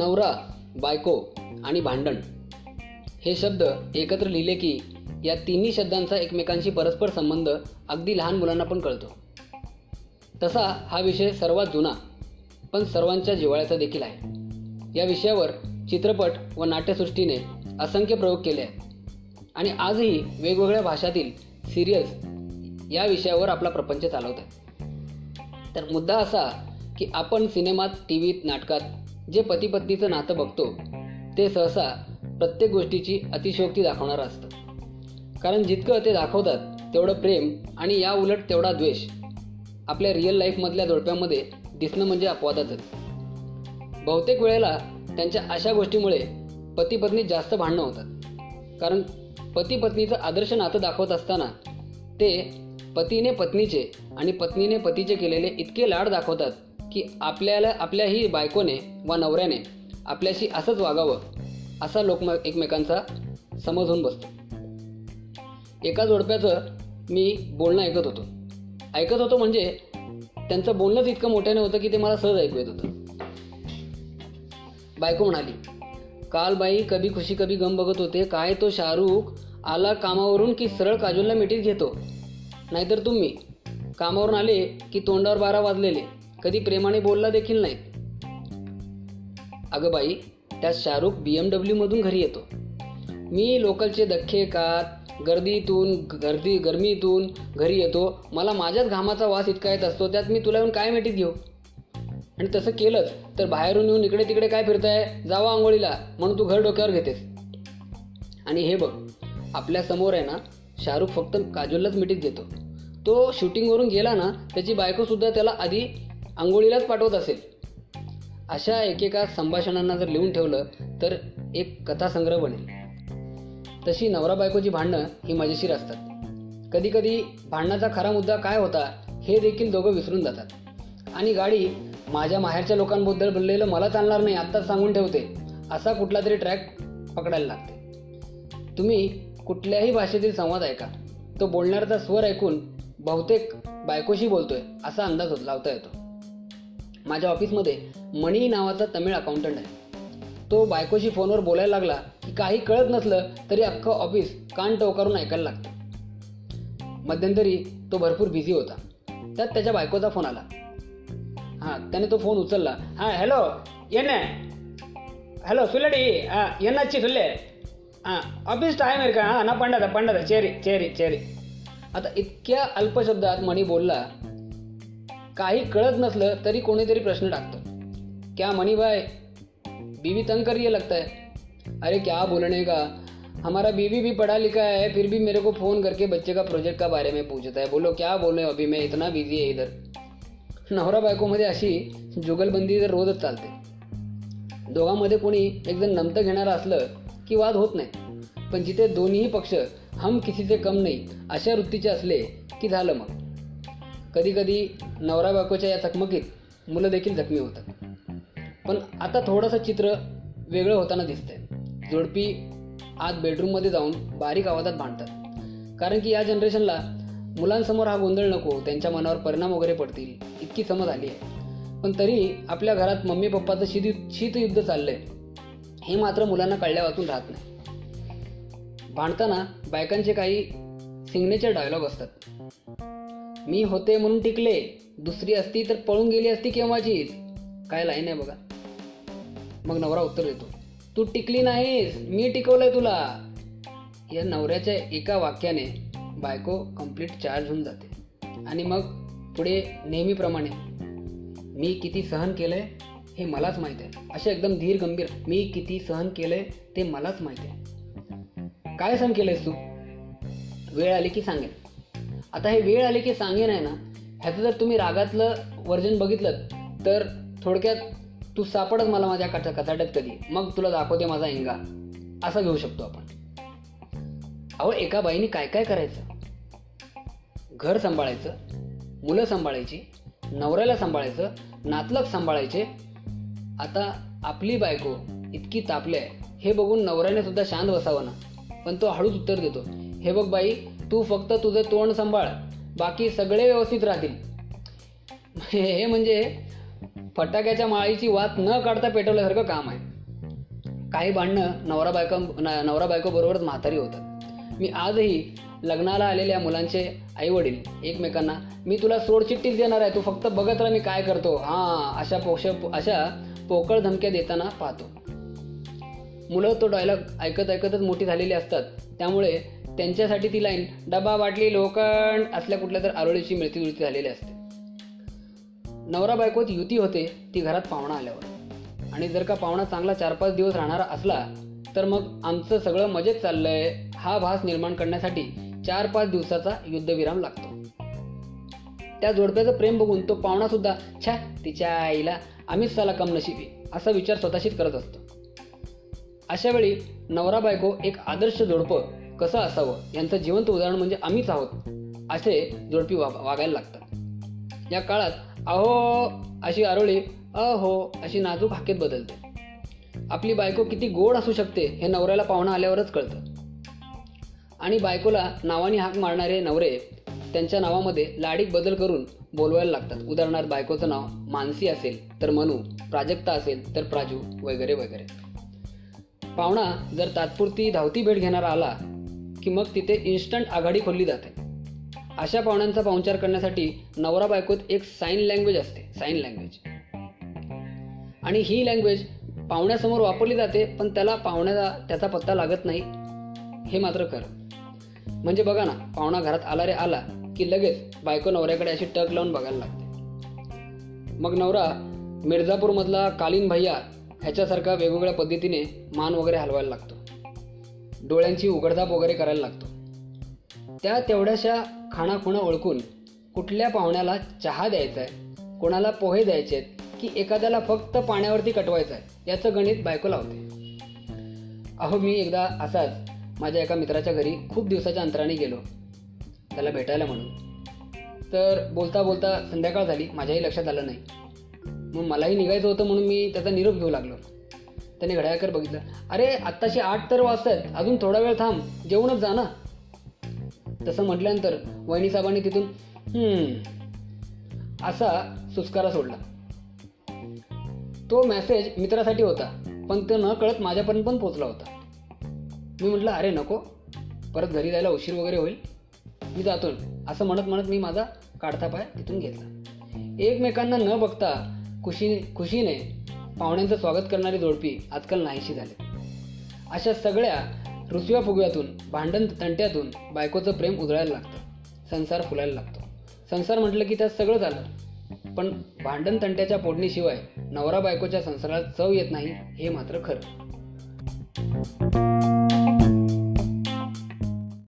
नवरा बायको आणि भांडण. हे शब्द एकत्र लिहिले की या तिन्ही शब्दांचा एकमेकांशी परस्पर संबंध अगदी लहान मुलांना पण कळतो. तसा हा विषय सर्वात जुना पण सर्वांच्या जिव्हाळ्याचा देखील आहे. या विषयावर चित्रपट व नाट्यसृष्टीने असंख्य प्रयोग केले आहेत. आणि आजही वेगवेगळ्या भाषातील सिरियल्स या विषयावर आपला प्रपंच चालवत आहेत. तर मुद्दा असा की आपण सिनेमात टी व्हीत नाटकात जे पती पत्नीचं नातं बघतो ते सहसा प्रत्येक गोष्टीची अतिशयोक्ती दाखवणारं असतं. कारण जितकं ते दाखवतात तेवढं प्रेम आणि या उलट तेवढा द्वेष आपल्या रिअल लाईफमधल्या जोडप्यामध्ये दिसणं म्हणजे अपवादातच बहुतेक वेळेला त्यांच्या अशा गोष्टीमुळे पती पत्नी जास्त भांडणं होतात. कारण पती पत्नीचं आदर्श नातं दाखवत असताना ते पतीने पत्नीचे आणि पत्नीने पतीचे केलेले इतके लाड दाखवतात की आपल्याला आपल्याही बायकोने वा नवऱ्याने आपल्याशी असंच वागावं असा लोक एकमेकांचा समज होऊन बसतो. एका जोडप्याचं मी बोलणं ऐकत होतो. ऐकत होतो म्हणजे त्यांचं बोलणंच इतकं मोठ्याने होतं की ते मला सहज ऐकू येत होतं. बायको म्हणाली काल बाई कभी खुशी कभी गम बघत होते. काय तो शाहरुख आला कामावरून की सरळ काजोलला मिठीत घेतो? नाहीतर तुम्ही. कामावरून आले की तोंडावर बारा वाजलेले. कधी प्रेमाने बोलला देखील नाही. अगं बाई त्या शाहरुख बी एम डब्ल्यूमधून घरी येतो. मी लोकलचे धक्के कात गर्दीतून गर्दी गरमीतून घरी येतो. मला माझ्याच घामाचा वास इतका येत असतो त्यात मी तुला येऊन काय मिठीत घेऊ? आणि तसं केलंच तर बाहेरून येऊन इकडे तिकडे काय फिरताय? जावा आंघोळीला म्हणून तू घर डोक्यावर घेतेस. आणि हे बघ आपल्यासमोर आहे ना शाहरुख फक्त काजोललाच मिठीत घेतो. तो शूटिंगवरून गेला ना त्याची बायकोसुद्धा त्याला आधी आंघोळीलाच पाठवत असेल. अशा एकेका संभाषणांना जर लिहून ठेवलं तर एक कथासंग्रह बनेल. तशी नवरा बायकोची भांडणं ही मजेशीर असतात. कधीकधी भांडणाचा खरा मुद्दा काय होता हे देखील दोघं विसरून जातात. आणि गाडी माझ्या माहेरच्या लोकांबद्दल बोललेलं मला चालणार नाही आत्ताच सांगून ठेवते. असा कुठला तरी ट्रॅक पकडायला लागते. तुम्ही कुठल्याही भाषेतील संवाद ऐका. तो बोलणाऱ्याचा स्वर ऐकून बहुतेक बायकोशी बोलतोय असा अंदाज होत लावता येतो. माझ्या ऑफिसमध्ये मणी नावाचा तमिळ अकाउंटंट आहे. तो बायकोशी फोनवर बोलायला लागला की काही कळत नसलं तरी अख्खं ऑफिस कान टवकारून ऐकायला लागतं. मध्यंतरी तो भरपूर बिझी होता. त्यात त्याच्या बायकोचा फोन आला. हां त्याने तो फोन उचलला. हां हॅलो ये ना. హలో येणाची सुल्ले हां ऑफिस टाईम आहे का? हां ना पंडाचा पंडाचा चेरी चेरी चेरी. आता इतक्या अल्प शब्दात मणी बोलला काही कळत नसलं तरी कोणीतरी प्रश्न टाकतो. क्या मनी भाई बीवी तंग कर ये लगता है. अरे क्या बोलने का? हमारा बीवी भी पढ़ा लिखा है फिर भी मेरे को फ़ोन करके बच्चे का प्रोजेक्ट का बारे में पूछता है। बोलो क्या बोले हो अभी? मैं इतना बिझी आहे इधर। नवरा बायकोमध्ये अशी जुगलबंदी तर रोजच चालते. दोघांमध्ये कोणी एकदम नमतं घेणारं असलं की वाद होत नाही. पण जिथे दोन्ही पक्ष हम किसीचे कम नाही अशा वृत्तीचे असले की झालं मग. कधीकधी नवरा बायकोच्या या चकमकीत मुलं देखील जखमी होतात. पण आता थोडंसं चित्र वेगळं होताना दिसतंय. जोडपी आत बेडरूममध्ये जाऊन बारीक आवाजात भांडतात. कारण की या जनरेशनला मुलांसमोर हा गोंधळ नको त्यांच्या मनावर परिणाम वगैरे पडतील इतकी समज आली आहे. पण तरी आपल्या घरात मम्मी पप्पाचं शीत शीतयुद्ध चाललंय. हे मात्र मुलांना कळल्या वाचून राहत नाही. भांडताना बायकांचे काही सिग्नेचर डायलॉग असतात. मी होते म्हणून टिकले. दुसरी असती तर पळून गेली असती केव्हाचीच काय लाईन आहे बघा. मग नवरा उत्तर देतो. तू टिकली नाहीस. मी टिकवलंय तुला. या नवऱ्याच्या एका वाक्याने बायको कंप्लीट चार्ज होऊन जाते. आणि मग पुढे नेहमीप्रमाणे मी किती सहन केलंय हे मलाच माहीत आहे. असे एकदम धीर गंभीर मी किती सहन केलंय ते मलाच माहीत आहे. काय सहन केलंयस तू? वेळ आली की सांगेल आता हे वेळ आली की सांगेन आहे ना. ह्याचं जर तुम्ही रागातलं वर्जन बघितलं तर थोडक्यात तू सापडत मला माझ्या कथा कथाट्यात कधी. मग तुला दाखवते माझा इंगा. असं घेऊ शकतो आपण. अहो एका बाईने काय काय करायचं? घर सांभाळायचं मुलं सांभाळायची नवऱ्याला सांभाळायचं नातलग सांभाळायचे. आता आपली बायको इतकी तापली आहे. हे बघून नवऱ्याने सुद्धा शांत बसावं ना. पण तो हळूच उत्तर देतो. हे बघ बाई तू फक्त तुझं तोंड सांभाळ. बाकी सगळे व्यवस्थित राहतील. हे म्हणजे फटाक्याच्या माळीची वात न काढता पेटवल्यासारखं काम आहे. काही भांडणं नवरा बायको न- नवरा बायको बरोबरच म्हातारी होतात. मी आजही लग्नाला आलेल्या मुलांचे आई वडील एकमेकांना मी तुला सोडचिठ्ठीच देणार आहे. तू फक्त बघत राहा मी काय करतो. हां अशा पोष अशा पोकळ धमक्या देताना पाहतो. मुलं तो डायलॉग ऐकत ऐकतच मोठी झालेली असतात. त्यामुळे त्यांच्यासाठी ती लाईन डबा बाटली लोखंड असल्या कुठल्या तर आरोळीची मिळती जुळती झालेली असते. नवरा बायकोत युती होते ती घरात पाहुणा आल्यावर. आणि जर का पाहुणा चांगला चार पाच दिवस राहणारा असला तर मग आमचं सगळं मजेत चाललंय हा भास निर्माण करण्यासाठी चार पाच दिवसाचा युद्धविराम लागतो. त्या जोडप्याचं प्रेम बघून तो पाहुणा सुद्धा छा तिच्या आईला आम्हीच साला कम नशिबी असा विचार स्वतःशीच करत असतो. अशा वेळी नवरा बायको एक आदर्श जोडपं कसं असावं? यांचं जिवंत उदाहरण म्हणजे आम्हीच आहोत असे जोडपी वा वागायला लागतात. या काळात अहो अशी आरोळी अहो अशी नाजूक हाकेत बदलते. आपली बायको किती गोड असू शकते हे नवऱ्याला पाहुणा आल्यावरच कळतं. आणि बायकोला नावाने हाक मारणारे नवरे त्यांच्या नावामध्ये लाडीक बदल करून बोलवायला लागतात. उदाहरणार्थ बायकोचं नाव मानसी असेल तर मनू प्राजक्ता असेल तर प्राजू वगैरे वगैरे. पाहुणा जर तात्पुरती धावती भेट घेणारा आला की मग तिथे इन्स्टंट आघाडी खोलली जाते. अशा पाहुण्यांचा पाहुणचार करण्यासाठी नवरा बायकोत एक साईन लँग्वेज असते. साईन लँग्वेज आणि ही लँग्वेज पाहुण्यासमोर वापरली जाते पण त्याला पाहुण्याचा त्याचा पत्ता लागत नाही. हे मात्र खरं. म्हणजे बघा ना पाहुणा घरात आला रे आला की लगेच बायको नवऱ्याकडे अशी टक लावून बघायला लागते. मग नवरा मिर्झापूरमधला कालीन भैया ह्याच्यासारखा वेगवेगळ्या पद्धतीने मान वगैरे हलवायला लागतो. डोळ्यांची उघडझाप वगैरे करायला लागतो. त्या तेवढ्याशा खाणाखुणा ओळखून कुठल्या पाहुण्याला चहा द्यायचा आहे कोणाला पोहे द्यायचे आहेत की एखाद्याला फक्त पाण्यावरती कटवायचं आहे याचं गणित बायको लावते. अहो मी एकदा असाच माझ्या एका मित्राच्या घरी खूप दिवसाच्या अंतराने गेलो. त्याला भेटायला म्हणून. तर बोलता बोलता संध्याकाळ झाली माझ्याही लक्षात आलं नाही. मग मलाही निघायचं होतं म्हणून मी त्याचा निरोप घेऊ लागलो. त्याने घड्याळकर बघितलं. अरे आत्ताशी आठ तर वाजत आहेत अजून थोडा वेळ थांब. जेवूनच जा ना. तसं म्हटल्यानंतर वहिनीसाहेबांनी तिथून असा सुस्कारा सोडला. तो मेसेज मित्रासाठी होता पण तो न कळत माझ्यापर्यंत पण पोचला होता. मी म्हटलं अरे नको. परत घरी जायला उशीर वगैरे होईल. मी जातो असं म्हणत म्हणत मी माझा काढता पाय तिथून घेतला. एकमेकांना न बघता खुशी खुशीने पाहुण्यांचं स्वागत करणारी जोडपी आजकाल नाहीशी झाले. अशा सगळ्या रुसव्या फुगव्यातून भांडण तंट्यातून बायकोचं प्रेम उजळायला लागतं. संसार फुलायला लागतो. संसार म्हटलं की त्यात सगळं झालं. पण भांडण तंट्याच्या फोडणीशिवाय नवरा बायकोच्या संसारात चव येत नाही हे मात्र खरं.